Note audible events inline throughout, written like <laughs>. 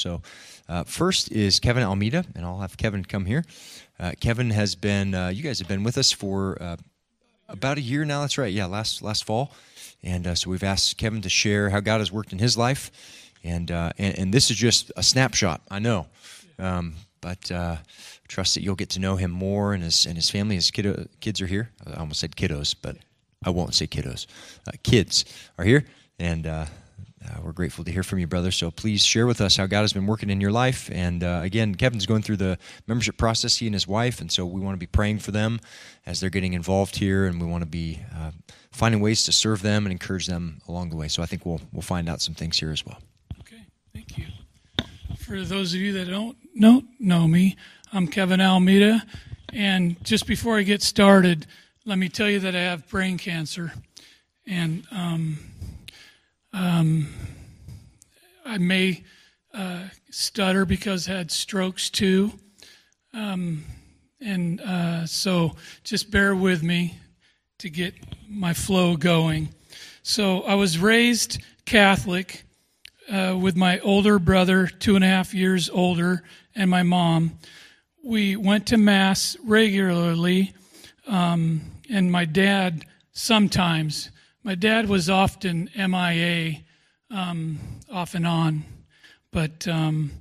So, uh, first is Kevin Almeida, and I'll have Kevin come here. Uh, Kevin has been, uh, you guys have been with us for uh, about a year now. That's right. Yeah, last last fall, and uh, so we've asked Kevin to share how God has worked in his life, and uh, and, and, this is just a snapshot. I know, um, but trust that you'll get to know him more and his and his family. His kiddo, kids are here. I almost said kiddos, but I won't say kiddos. kids are here, and uh, we're grateful to hear from you, brother. So please share with us how God has been working in your life. And uh, again, Kevin's going through the membership process, he and his wife. And so we want to be praying for them as they're getting involved here. And we want to be uh, finding ways to serve them and encourage them along the way. So I think we'll, we'll find out some things here as well. Okay, thank you. For those of you that don't, don't know me, I'm Kevin Almeida. And just before I get started, let me tell you that I have brain cancer. And, um, um, I may uh, stutter because I had strokes too. Um, and uh, so just bear with me to get my flow going. So I was raised Catholic uh, with my older brother, two and a half years older, and my mom. We went to Mass regularly, um, and my dad sometimes. My dad was often MIA, um, off and on, but um,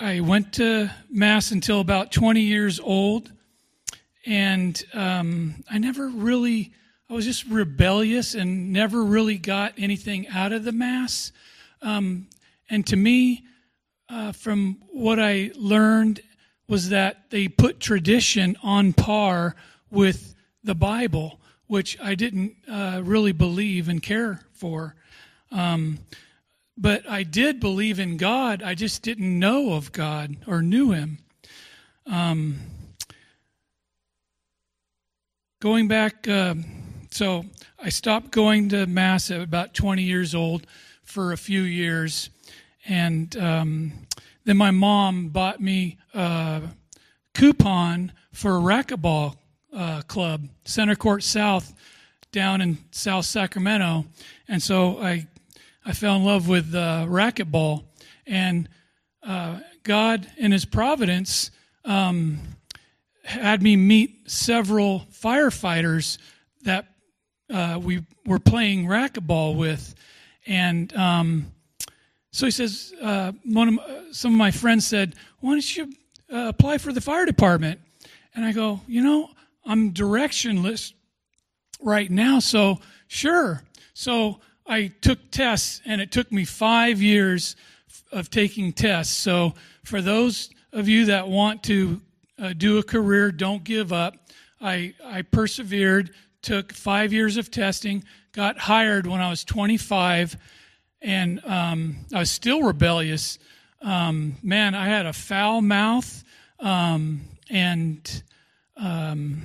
I went to Mass until about 20 years old, and um, I never really, I was just rebellious and never really got anything out of the Mass. Um, and to me, uh, from what I learned, was that they put tradition on par with the Bible which I didn't uh, really believe and care for. Um, but I did believe in God. I just didn't know of God or knew Him. Um, going back, uh, so I stopped going to Mass at about 20 years old for a few years. And um, then my mom bought me a coupon for a racquetball uh, club, Center Court South, down in South Sacramento, and so I I fell in love with uh, racquetball, and uh, God in His providence um, had me meet several firefighters that uh, we were playing racquetball with, and um, so he says uh, one of my, some of my friends said, "Why don't you uh, apply for the fire department?" And I go, you know, I'm directionless right now, so sure. So I took tests, and it took me five years of taking tests. So for those of you that want to uh, do a career, don't give up. I, I persevered, took five years of testing, got hired when I was 25, and um, I was still rebellious. Um, man, I had a foul mouth, um, and um,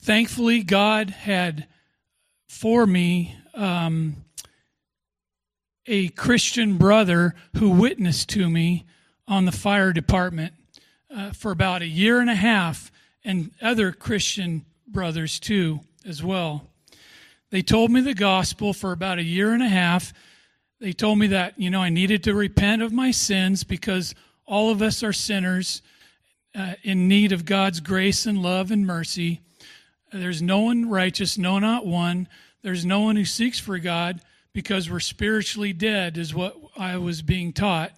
thankfully, God had for me um, a Christian brother who witnessed to me on the fire department uh, for about a year and a half, and other Christian brothers too, as well. They told me the gospel for about a year and a half. They told me that, you know, I needed to repent of my sins because all of us are sinners uh, in need of God's grace and love and mercy. There's no one righteous, no, not one. There's no one who seeks for God because we're spiritually dead, is what I was being taught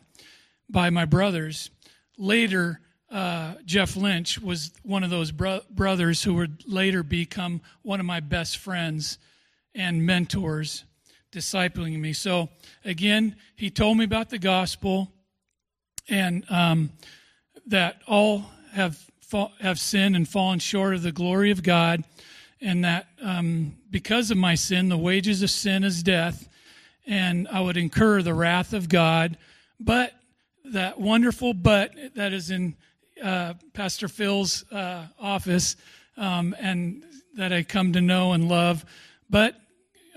by my brothers. Later, uh, Jeff Lynch was one of those bro- brothers who would later become one of my best friends and mentors, discipling me. So, again, he told me about the gospel and um, that all have have sinned and fallen short of the glory of God, and that um, because of my sin, the wages of sin is death, and I would incur the wrath of God. But that wonderful but that is in uh, Pastor Phil's uh, office, um, and that I come to know and love. But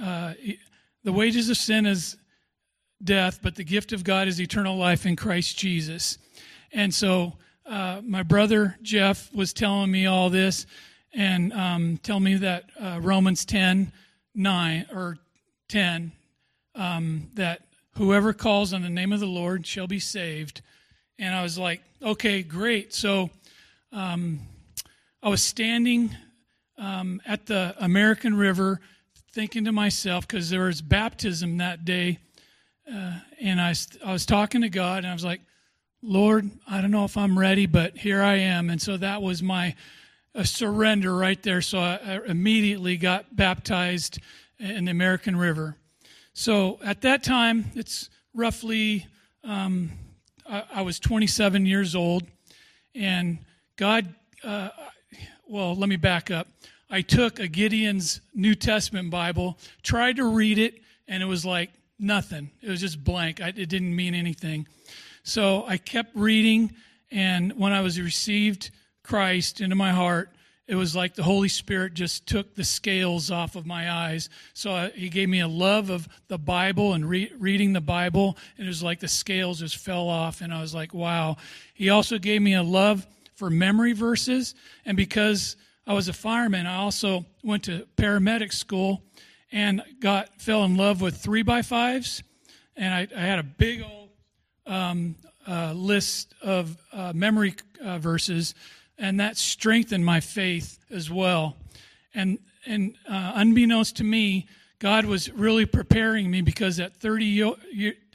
uh, the wages of sin is death, but the gift of God is eternal life in Christ Jesus. And so uh, my brother Jeff was telling me all this and um, tell me that uh, Romans 10 9 or 10 um, that Whoever calls on the name of the Lord shall be saved. And I was like, okay, great. So um, I was standing um, at the American River thinking to myself, because there was baptism that day, uh, and I, I was talking to God, and I was like, Lord, I don't know if I'm ready, but here I am. And so that was my surrender right there. So I, I immediately got baptized in the American River. So at that time, it's roughly, um, I, I, was 27 years old, and God, uh, well, let me back up. I took a Gideon's New Testament Bible, tried to read it, and it was like nothing. It was just blank. I, it didn't mean anything. So I kept reading, and when I was received Christ into my heart, it was like the Holy Spirit just took the scales off of my eyes. So I, He gave me a love of the Bible and re- reading the Bible, and it was like the scales just fell off, and I was like, wow. He also gave me a love for memory verses, and because I was a fireman, I also went to paramedic school and got fell in love with three by fives, and I, I had a big old um, uh, list of uh, memory uh, verses and that strengthened my faith as well. And and uh, unbeknownst to me, God was really preparing me because at 30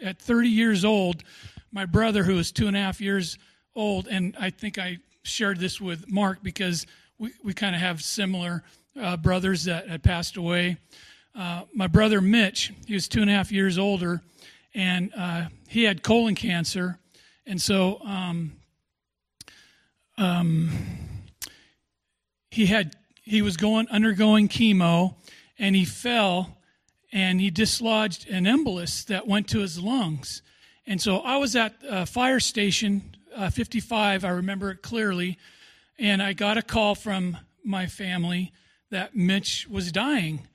at 30 years old, my brother, who was two and a half years old, and I think I shared this with Mark because we, we kind of have similar uh, brothers that had passed away. Uh, my brother Mitch, he was two and a half years older, and uh, he had colon cancer, and so um, um, he had he was going undergoing chemo, and he fell, and he dislodged an embolus that went to his lungs. And so I was at fire station uh, 55. I remember it clearly, and I got a call from my family that Mitch was dying,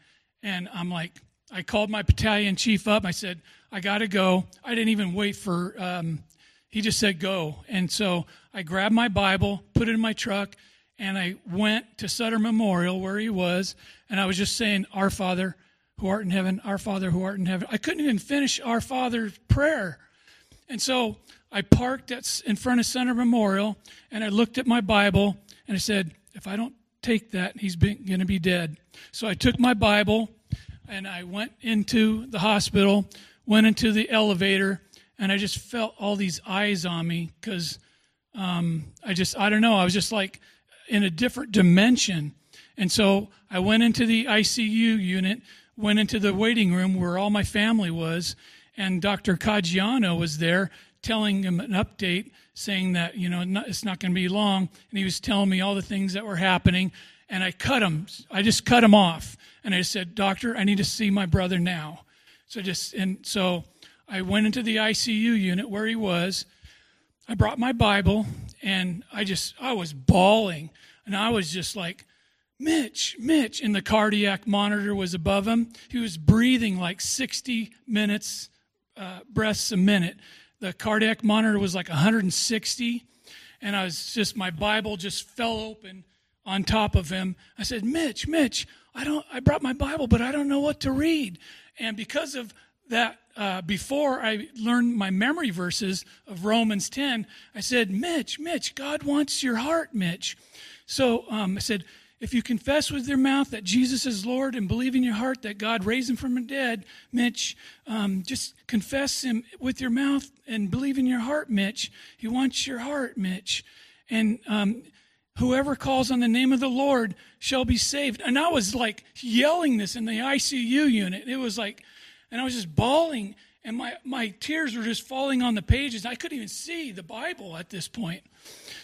and I'm like, I called my battalion chief up. I said, I got to go. I didn't even wait for um, he just said, Go. And so I grabbed my Bible, put it in my truck, and I went to Sutter Memorial where he was, and I was just saying, Our Father who art in heaven, Our Father who art in heaven. I couldn't even finish Our Father's prayer. And so I parked at, in front of Sutter Memorial, and I looked at my Bible, and I said, If I don't take that, he's going to be dead. So I took my Bible, and I went into the hospital, went into the elevator, and I just felt all these eyes on me because um, I just, I don't know, I was just like in a different dimension. And so I went into the ICU unit, went into the waiting room where all my family was, and Dr. Caggiano was there telling him an update saying that, you know, it's not going to be long. And he was telling me all the things that were happening. And I cut him. I just cut him off. And I said, Doctor, I need to see my brother now. So just, and so I went into the ICU unit where he was. I brought my Bible and I just, I was bawling. And I was just like, Mitch, Mitch. And the cardiac monitor was above him. He was breathing like 60 minutes, uh, breaths a minute. The cardiac monitor was like 160. And I was just, my Bible just fell open on top of him. I said, Mitch, Mitch, I don't, I brought my Bible, but I don't know what to read. And because of that uh, before I learned my memory verses of Romans 10, I said, Mitch, Mitch, God wants your heart, Mitch. So um, I said, if you confess with your mouth that Jesus is Lord and believe in your heart that God raised him from the dead, Mitch, um, just confess him with your mouth and believe in your heart, Mitch. He wants your heart, Mitch. And um, whoever calls on the name of the Lord shall be saved. And I was like yelling this in the ICU unit. It was like, and I was just bawling, and my, my tears were just falling on the pages. I couldn't even see the Bible at this point.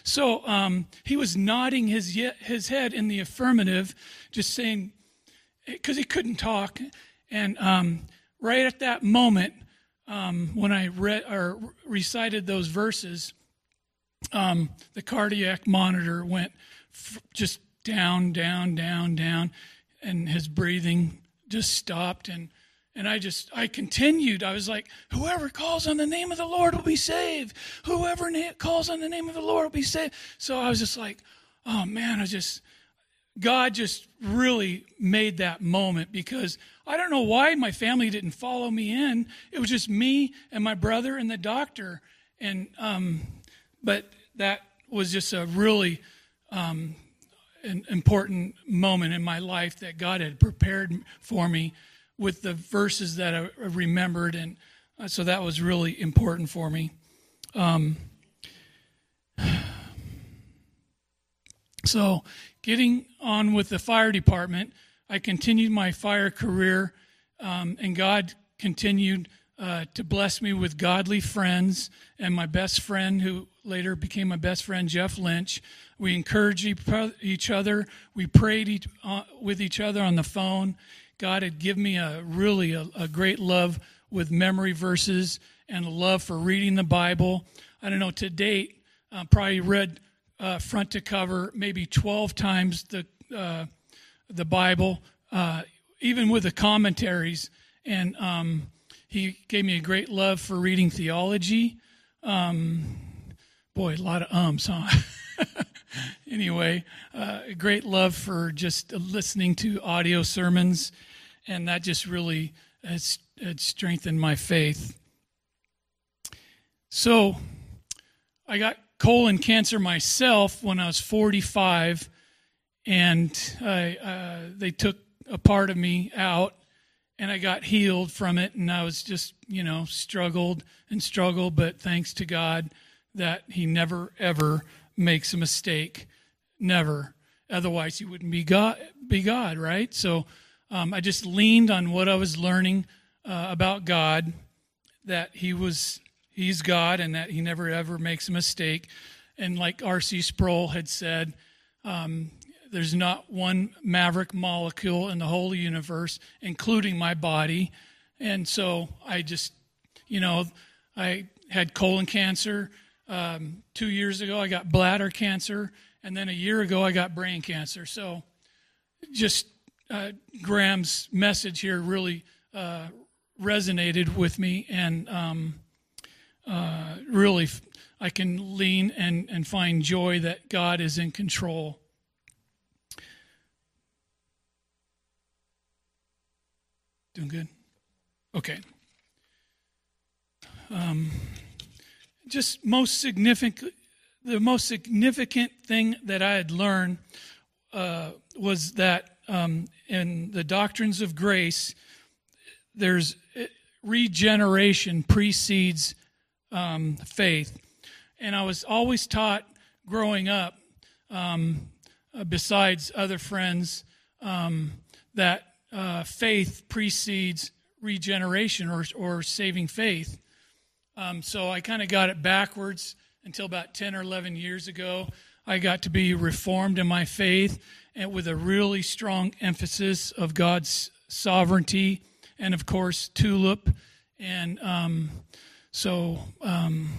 So um, he was nodding his, his head in the affirmative, just saying, because he couldn't talk. And um, right at that moment, um, when I read or recited those verses, um, the cardiac monitor went f- just down, down, down, down, and his breathing just stopped. And and I just, I continued. I was like, whoever calls on the name of the Lord will be saved. Whoever na- calls on the name of the Lord will be saved. So I was just like, oh man, I just, God just really made that moment because I don't know why my family didn't follow me in. It was just me and my brother and the doctor, and um, but that was just a really um, an important moment in my life that God had prepared for me with the verses that I remembered, and uh, so that was really important for me. Um, <sighs> so, getting on with the fire department, I continued my fire career, um, and God continued uh, to bless me with godly friends. And my best friend, who later became my best friend, Jeff Lynch, we encouraged each other. We prayed uh, with each other on the phone. God had given me a really a, a great love with memory verses and a love for reading the Bible. I don't know, to date, uh, probably read uh, front to cover maybe 12 times the, uh, the Bible, uh, even with the commentaries. And um, he gave me a great love for reading theology. Um, boy, a lot of ums, huh? <laughs> anyway, uh, a great love for just listening to audio sermons, and that just really has, has strengthened my faith. So, I got colon cancer myself when I was 45, and I, uh, they took a part of me out, and I got healed from it, and I was just, you know, struggled and struggled, but thanks to God that He never ever makes a mistake. Never. Otherwise, he wouldn't be God, be God right? So um, I just leaned on what I was learning uh, about God, that he was he's God and that he never ever makes a mistake. And like R.C. Sproul had said, um, there's not one maverick molecule in the whole universe, including my body. And so I just, you know, I had colon cancer. Um, two years ago, I got bladder cancer, and then a year ago, I got brain cancer. So, just uh, Graham's message here really uh, resonated with me, and um, uh, really, I can lean and, and find joy that God is in control. Doing good? Okay. Um, just most significant, the most significant thing that I had learned uh, was that um, in the doctrines of grace, there's uh, regeneration precedes um, faith, and I was always taught growing up, um, uh, besides other friends, um, that uh, faith precedes regeneration or, or saving faith. Um, so I kind of got it backwards until about 10 or 11 years ago. I got to be reformed in my faith and with a really strong emphasis of God's sovereignty and, of course, tulip. And um, so um,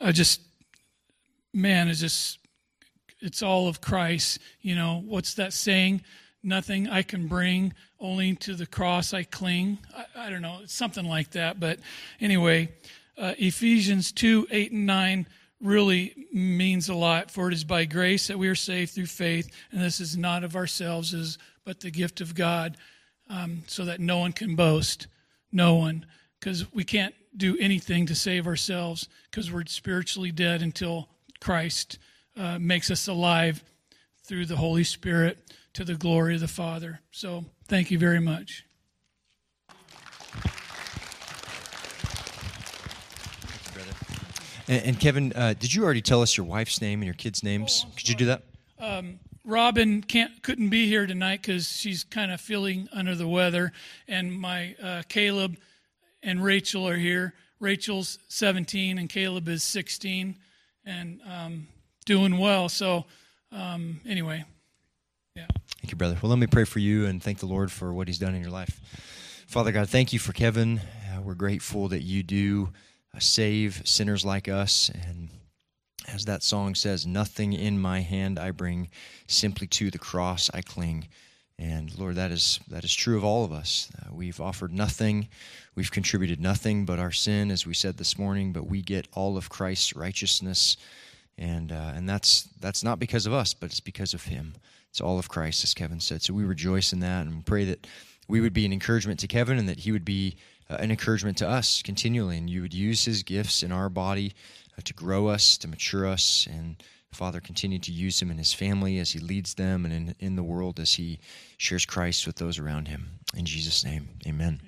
I just, man, it's just, it's all of Christ. You know, what's that saying? Nothing I can bring, only to the cross I cling. I, I don't know, something like that. But anyway, uh, Ephesians 2 8 and 9 really means a lot. For it is by grace that we are saved through faith, and this is not of ourselves, is but the gift of God, um, so that no one can boast. No one. Because we can't do anything to save ourselves because we're spiritually dead until Christ uh, makes us alive through the Holy Spirit to the glory of the Father. So thank you very much. And, and Kevin, uh, did you already tell us your wife's name and your kids' names? Oh, Could you do that? Um, Robin can't couldn't be here tonight because she's kind of feeling under the weather, and my uh, Caleb and Rachel are here. Rachel's 17 and Caleb is 16, and um, doing well. So um, anyway, yeah. Thank you, brother. Well, let me pray for you and thank the Lord for what He's done in your life. Father God, thank you for Kevin. Uh, we're grateful that you do uh, save sinners like us. And as that song says, nothing in my hand I bring, simply to the cross I cling. And Lord, that is that is true of all of us. Uh, we've offered nothing, we've contributed nothing but our sin, as we said this morning. But we get all of Christ's righteousness, and uh, and that's that's not because of us, but it's because of Him. It's all of Christ, as Kevin said. So we rejoice in that and pray that we would be an encouragement to Kevin and that he would be uh, an encouragement to us continually. And you would use his gifts in our body uh, to grow us, to mature us. And Father, continue to use him in his family as he leads them and in, in the world as he shares Christ with those around him. In Jesus' name, amen.